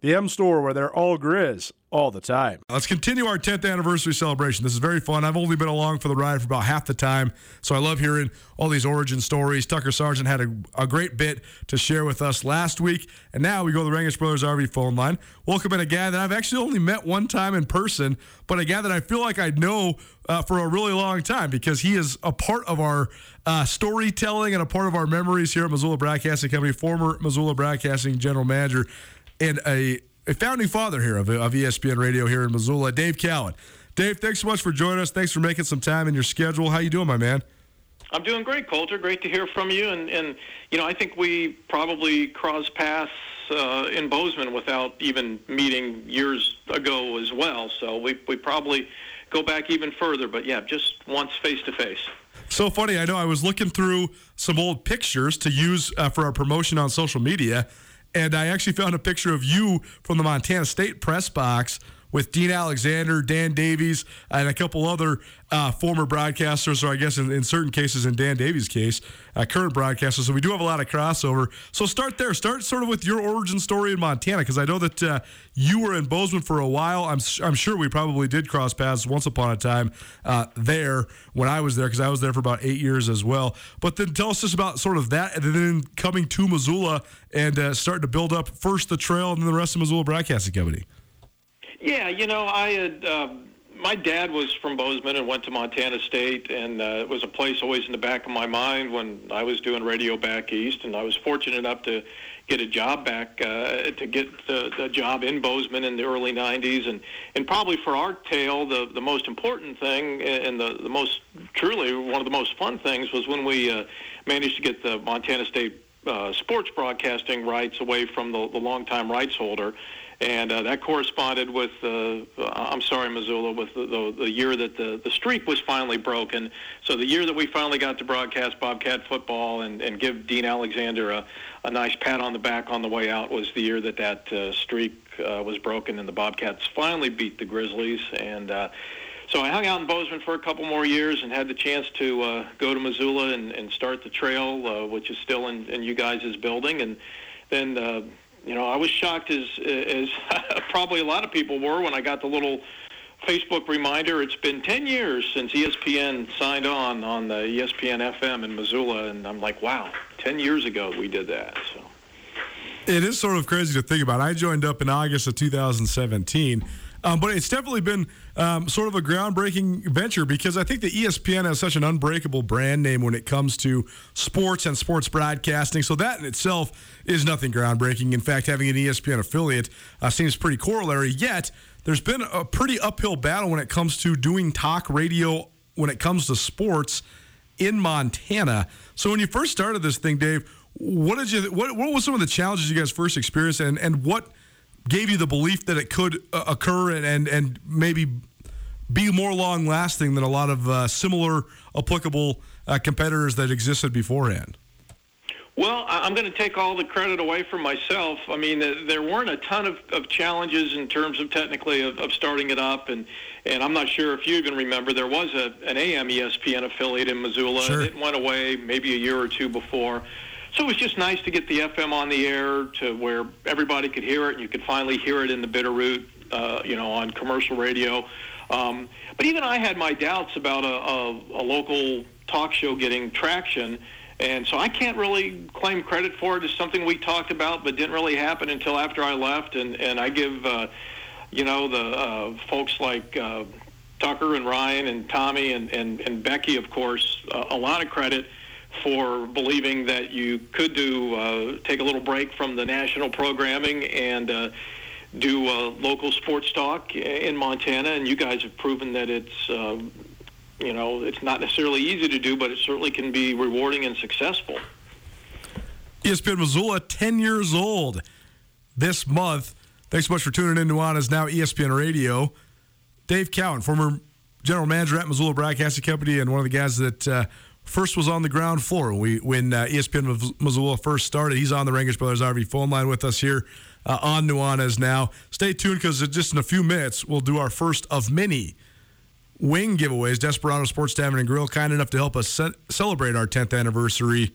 The M Store, where they're all Grizz all the time. Let's continue our 10th anniversary celebration. This is very fun. I've only been along for the ride for about half the time, so I love hearing all these origin stories. Tucker Sargent had a, a great bit to share with us last week, and now we go to the Rangitsch Brothers RV phone line. Welcome in a guy that I've actually only met one time in person, but a guy that I feel like I know uh, for a really long time because he is a part of our uh, storytelling and a part of our memories here at Missoula Broadcasting Company, former Missoula Broadcasting General Manager and a, a founding father here of, of ESPN Radio here in Missoula, Dave Cowan. Dave, thanks so much for joining us. Thanks for making some time in your schedule. How you doing, my man? I'm doing great, Colter. Great to hear from you. And, and you know, I think we probably crossed paths uh, in Bozeman without even meeting years ago as well. So we, we probably go back even further. But yeah, just once face to face. So funny. I know I was looking through some old pictures to use uh, for our promotion on social media, and I actually found a picture of you from the Montana State press box with Dean Alexander, Dan Davies, and a couple other uh, former broadcasters, or I guess in, in certain cases, in Dan Davies' case, uh, current broadcasters. So we do have a lot of crossover. So start there. Start sort of with your origin story in Montana, because I know that uh, you were in Bozeman for a while. I'm, I'm sure we probably did cross paths once upon a time uh, there when I was there, because I was there for about eight years as well. But then tell us just about sort of that, and then coming to Missoula and uh, starting to build up first the trail and then the rest of Missoula Broadcasting Company. Yeah, you know, I had. Um, my dad was from Bozeman and went to Montana State, and uh, it was a place always in the back of my mind when I was doing radio back east. And I was fortunate enough to get a job back, uh, to get the, the job in Bozeman in the early '90s. And and probably for our tale, the the most important thing and the the most truly one of the most fun things was when we uh, managed to get the Montana State uh, sports broadcasting rights away from the, the longtime rights holder. And uh, that corresponded with, uh, I'm sorry, Missoula, with the, the, the year that the, the streak was finally broken. So the year that we finally got to broadcast Bobcat football and, and give Dean Alexander a, a nice pat on the back on the way out was the year that that uh, streak uh, was broken and the Bobcats finally beat the Grizzlies. And uh, so I hung out in Bozeman for a couple more years and had the chance to uh, go to Missoula and, and start the trail, uh, which is still in, in you guys' building. And then, uh, you know, I was shocked as as probably a lot of people were when I got the little Facebook reminder. It's been 10 years since ESPN signed on on the ESPN FM in Missoula, and I'm like, wow, 10 years ago we did that. So. It is sort of crazy to think about. I joined up in August of 2017, um, but it's definitely been um, sort of a groundbreaking venture because I think the ESPN has such an unbreakable brand name when it comes to sports and sports broadcasting. So that in itself is nothing groundbreaking. In fact, having an ESPN affiliate uh, seems pretty corollary. Yet there's been a pretty uphill battle when it comes to doing talk radio when it comes to sports in Montana. So when you first started this thing, Dave, what did you what what was some of the challenges you guys first experienced and and what gave you the belief that it could uh, occur and and, and maybe be more long lasting than a lot of uh, similar applicable uh, competitors that existed beforehand? Well, I'm going to take all the credit away from myself. I mean, there weren't a ton of, of challenges in terms of technically of, of starting it up, and and I'm not sure if you even remember there was a an AM ESPN affiliate in Missoula. Sure. It went away maybe a year or two before. So it was just nice to get the FM on the air to where everybody could hear it, and you could finally hear it in the Bitterroot, uh, you know, on commercial radio. Um, but even I had my doubts about a, a, a local talk show getting traction. And so I can't really claim credit for it. It's something we talked about, but didn't really happen until after I left. And, and I give, uh, you know, the uh, folks like uh, Tucker and Ryan and Tommy and, and, and Becky, of course, uh, a lot of credit for believing that you could do uh, take a little break from the national programming and uh, do uh, local sports talk in Montana. And you guys have proven that it's uh, you know, it's not necessarily easy to do, but it certainly can be rewarding and successful. ESPN Missoula, 10 years old this month. Thanks so much for tuning in to Nuanez Now ESPN Radio. Dave Cowan, former general manager at Missoula Broadcasting Company, and one of the guys that uh, first was on the ground floor we, when uh, ESPN Missoula first started. He's on the Rangitsch Brothers RV phone line with us here uh, on Nuanez now. Stay tuned because just in a few minutes we'll do our first of many wing giveaways. Desperado Sports Tavern and Grill, kind enough to help us ce- celebrate our 10th anniversary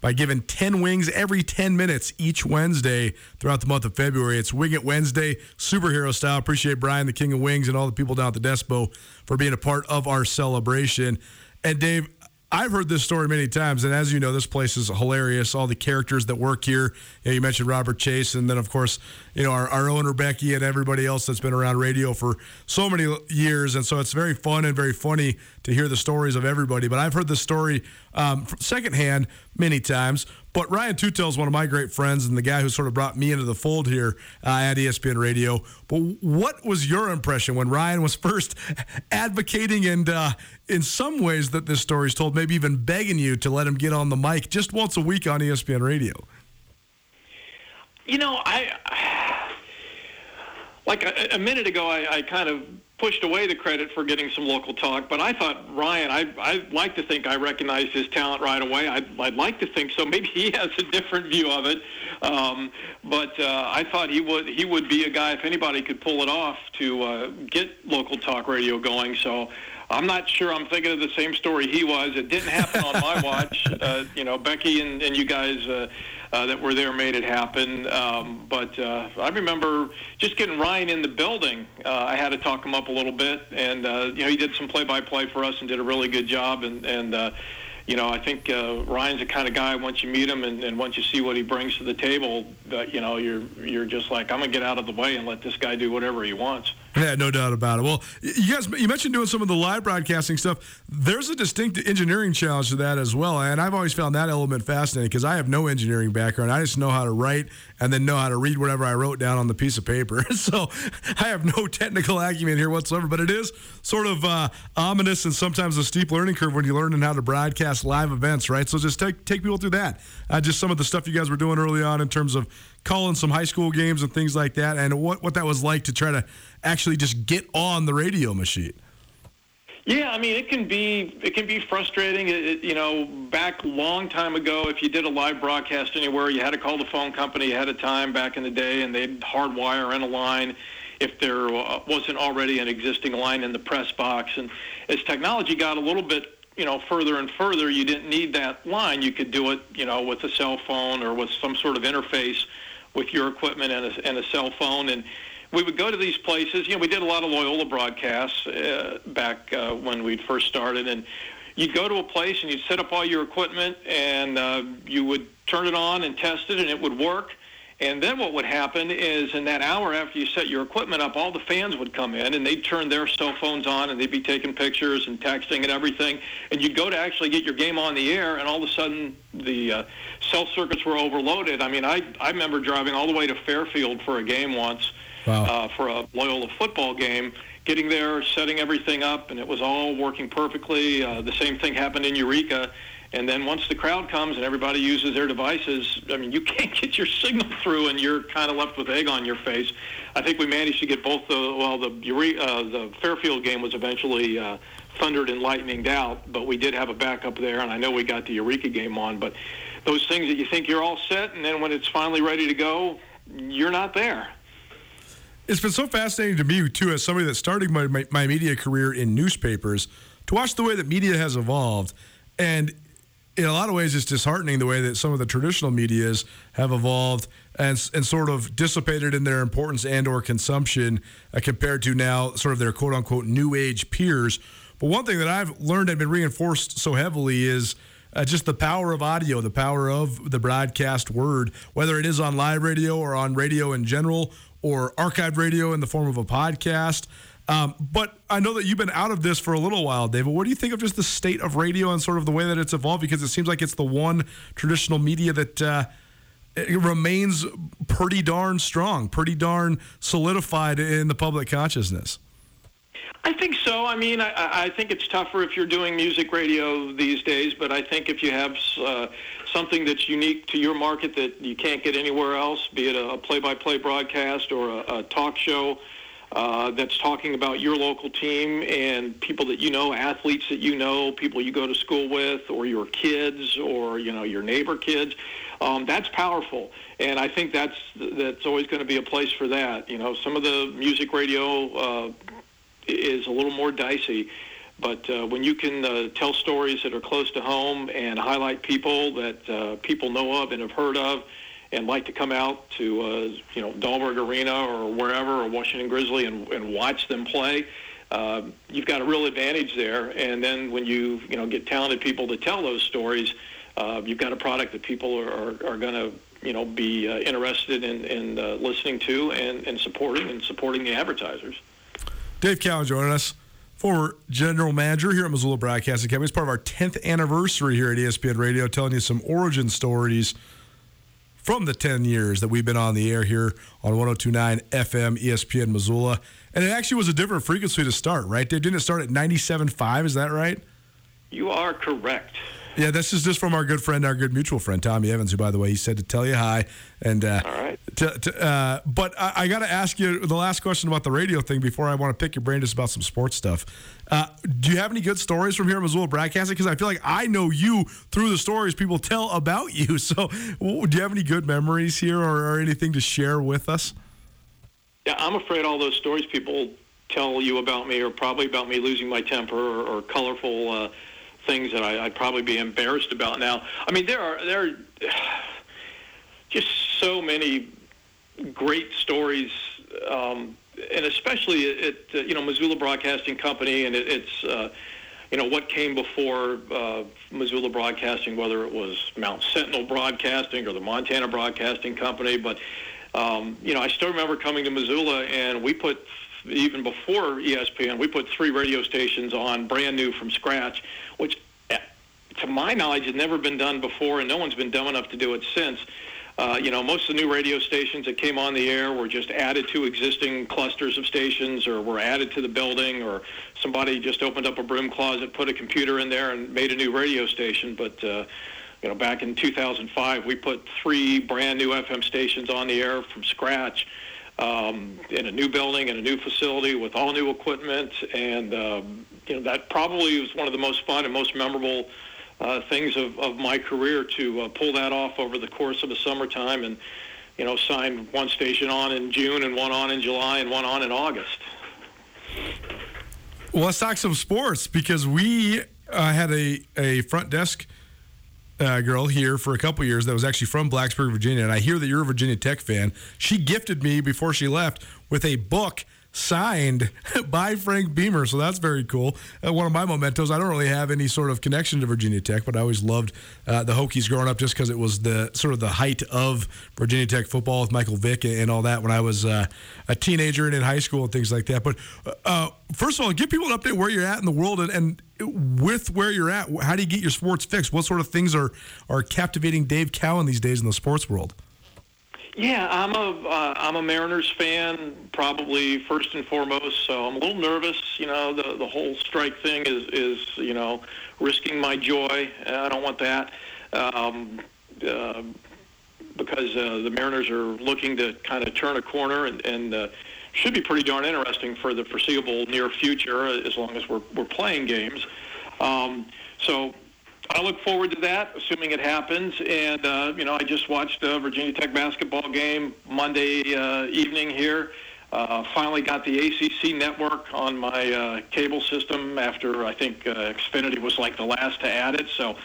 by giving 10 wings every 10 minutes each Wednesday throughout the month of February. It's Wing It Wednesday, superhero style. Appreciate Brian, the King of Wings, and all the people down at the Despo for being a part of our celebration. And Dave, I've heard this story many times, and as you know, this place is hilarious. All the characters that work here. You, know, you mentioned Robert Chase, and then of course, you know our, our owner Becky and everybody else that's been around radio for so many years, and so it's very fun and very funny to hear the stories of everybody. But I've heard the story um, secondhand many times. But Ryan Tutel is one of my great friends and the guy who sort of brought me into the fold here uh, at ESPN Radio. But what was your impression when Ryan was first advocating and, uh, in some ways, that this story is told, maybe even begging you to let him get on the mic just once a week on ESPN Radio? You know, I like a, a minute ago, I, I kind of pushed away the credit for getting some local talk, but I thought Ryan, I I like to think I recognized his talent right away. I'd, I'd like to think so. Maybe he has a different view of it, um, but uh, I thought he would he would be a guy if anybody could pull it off to uh, get local talk radio going. So. I'm not sure I'm thinking of the same story he was. It didn't happen on my watch. Uh, you know, Becky and, and you guys uh, uh, that were there made it happen. Um, but uh, I remember just getting Ryan in the building. Uh, I had to talk him up a little bit, and uh, you know he did some play-by-play for us and did a really good job. And and uh, you know I think uh, Ryan's the kind of guy once you meet him and, and once you see what he brings to the table, that you know you're you're just like I'm gonna get out of the way and let this guy do whatever he wants. Yeah, no doubt about it. Well, you guys, you mentioned doing some of the live broadcasting stuff. There's a distinct engineering challenge to that as well, and I've always found that element fascinating because I have no engineering background. I just know how to write and then know how to read whatever I wrote down on the piece of paper. so I have no technical acumen here whatsoever. But it is sort of uh, ominous and sometimes a steep learning curve when you're learning how to broadcast live events, right? So just take take people through that. Uh, just some of the stuff you guys were doing early on in terms of calling some high school games and things like that, and what what that was like to try to actually just get on the radio machine. Yeah, I mean it can be it can be frustrating. It, you know, back long time ago, if you did a live broadcast anywhere, you had to call the phone company ahead of time back in the day, and they'd hardwire in a line if there uh, wasn't already an existing line in the press box. And as technology got a little bit you know further and further, you didn't need that line. You could do it you know with a cell phone or with some sort of interface with your equipment and a, and a cell phone and we would go to these places. You know, we did a lot of Loyola broadcasts uh, back uh, when we'd first started, and you'd go to a place and you'd set up all your equipment, and uh, you would turn it on and test it, and it would work. And then what would happen is in that hour after you set your equipment up, all the fans would come in and they'd turn their cell phones on and they'd be taking pictures and texting and everything. And you'd go to actually get your game on the air, and all of a sudden the uh, cell circuits were overloaded. I mean, I I remember driving all the way to Fairfield for a game once wow. uh, for a Loyola football game. Getting there, setting everything up, and it was all working perfectly. Uh, the same thing happened in Eureka. And then once the crowd comes and everybody uses their devices, I mean, you can't get your signal through, and you're kind of left with egg on your face. I think we managed to get both the well, the uh, the Fairfield game was eventually uh, thundered and lightninged out, but we did have a backup there, and I know we got the Eureka game on. But those things that you think you're all set, and then when it's finally ready to go, you're not there. It's been so fascinating to me too, as somebody that's starting my, my, my media career in newspapers, to watch the way that media has evolved, and in a lot of ways, it's disheartening the way that some of the traditional medias have evolved and, and sort of dissipated in their importance and or consumption uh, compared to now sort of their quote unquote new age peers. But one thing that I've learned and been reinforced so heavily is uh, just the power of audio, the power of the broadcast word, whether it is on live radio or on radio in general or archived radio in the form of a podcast. Um, but I know that you've been out of this for a little while, David. What do you think of just the state of radio and sort of the way that it's evolved? Because it seems like it's the one traditional media that uh, remains pretty darn strong, pretty darn solidified in the public consciousness. I think so. I mean, I, I think it's tougher if you're doing music radio these days, but I think if you have uh, something that's unique to your market that you can't get anywhere else, be it a play-by-play broadcast or a, a talk show, uh, that's talking about your local team and people that you know, athletes that you know, people you go to school with, or your kids, or you know your neighbor kids. Um, that's powerful, and I think that's that's always going to be a place for that. You know, some of the music radio uh, is a little more dicey. But uh, when you can uh, tell stories that are close to home and highlight people that uh, people know of and have heard of, and like to come out to uh, you know Dahlberg Arena or wherever or Washington Grizzly and, and watch them play. Uh, you've got a real advantage there, and then when you you know get talented people to tell those stories, uh, you've got a product that people are, are, are going to you know be uh, interested in, in uh, listening to and, and supporting and supporting the advertisers. Dave Cowan joining us, former general manager here at Missoula Broadcasting Company. It's part of our 10th anniversary here at ESPN Radio, telling you some origin stories from the 10 years that we've been on the air here on 1029 FM ESPN Missoula. And it actually was a different frequency to start, right? Didn't it start at 97.5? Is that right? You are correct. Yeah, this is just from our good friend, our good mutual friend, Tommy Evans, who, by the way, he said to tell you hi. And uh, all right. To, to, uh, but I, I got to ask you the last question about the radio thing before I want to pick your brain just about some sports stuff. Uh, do you have any good stories from here in Missoula Broadcasting? Because I feel like I know you through the stories people tell about you. So, do you have any good memories here or, or anything to share with us? Yeah, I'm afraid all those stories people tell you about me are probably about me losing my temper or, or colorful uh, things that I, would probably be embarrassed about now. I mean, there are there are just so many great stories, um, and especially at uh, you know Missoula Broadcasting Company, and it, it's uh, you know what came before uh, Missoula Broadcasting, whether it was Mount Sentinel Broadcasting or the Montana Broadcasting Company, but um, you know I still remember coming to Missoula, and we put even before ESPN, we put three radio stations on brand new from scratch, which, eh, to my knowledge, had never been done before, and no one's been dumb enough to do it since. Uh, you know, most of the new radio stations that came on the air were just added to existing clusters of stations or were added to the building or somebody just opened up a broom closet, put a computer in there and made a new radio station. But, uh, you know, back in 2005, we put three brand new FM stations on the air from scratch um, in a new building and a new facility with all new equipment. And, um, you know, that probably was one of the most fun and most memorable uh, things of, of my career to uh, pull that off over the course of the summertime and, you know, sign one station on in June and one on in July and one on in August. Well, let's talk some sports because we uh, had a, a front desk uh, girl here for a couple years that was actually from Blacksburg, Virginia, and I hear that you're a Virginia Tech fan. She gifted me before she left with a book signed by Frank Beamer. So that's very cool. Uh, one of my mementos. I don't really have any sort of connection to Virginia Tech, but I always loved uh, the Hokies growing up just because it was the sort of the height of Virginia Tech football with Michael Vick and all that when I was uh, a teenager and in high school and things like that. But uh, first of all, give people an update where you're at in the world and, and with where you're at. How do you get your sports fixed? What sort of things are, are captivating Dave Cowan these days in the sports world? Yeah, I'm a am uh, a Mariners fan, probably first and foremost. So I'm a little nervous. You know, the the whole strike thing is is you know risking my joy. I don't want that um, uh, because uh, the Mariners are looking to kind of turn a corner and and. Uh, should be pretty darn interesting for the foreseeable near future, as long as we're we're playing games. Um, so I look forward to that, assuming it happens. And uh, you know, I just watched a Virginia Tech basketball game Monday uh, evening here. Uh, finally got the ACC network on my uh, cable system after I think uh, Xfinity was like the last to add it. So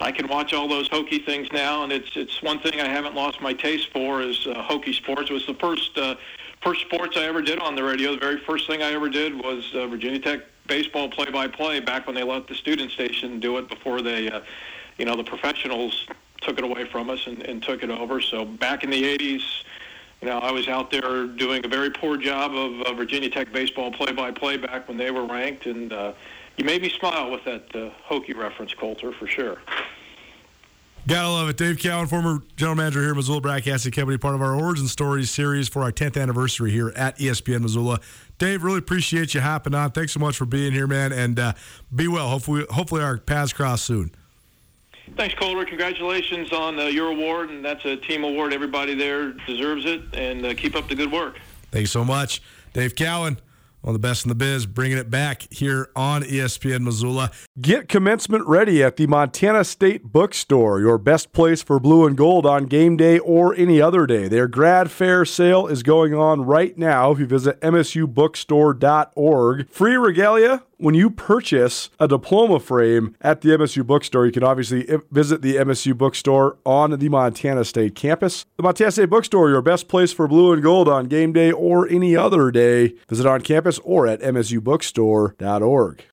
I can watch all those Hokie things now, and it's it's one thing I haven't lost my taste for is uh, Hokie sports. It was the first uh, first sports I ever did on the radio. The very first thing I ever did was uh, Virginia Tech baseball play-by-play back when they let the student station do it before they, uh, you know, the professionals took it away from us and, and took it over. So back in the 80s, you know, I was out there doing a very poor job of uh, Virginia Tech baseball play-by-play back when they were ranked, and uh, you made me smile with that uh, Hokie reference, Colter, for sure. Gotta love it. Dave Cowan, former general manager here at Missoula Broadcasting Company, part of our Origin Stories series for our 10th anniversary here at ESPN Missoula. Dave, really appreciate you hopping on. Thanks so much for being here, man, and uh, be well. Hopefully, hopefully our paths cross soon. Thanks, Colter. Congratulations on uh, your award, and that's a team award. Everybody there deserves it, and uh, keep up the good work. Thanks so much. Dave Cowan one of the best in the biz, bringing it back here on ESPN Missoula. Get commencement ready at the Montana State Bookstore, your best place for blue and gold on game day or any other day. Their grad fair sale is going on right now if you visit msubookstore.org. Free regalia when you purchase a diploma frame at the MSU bookstore, you can obviously visit the MSU bookstore on the Montana State campus. The Montana State bookstore, your best place for blue and gold on game day or any other day. Visit on campus or at msubookstore.org.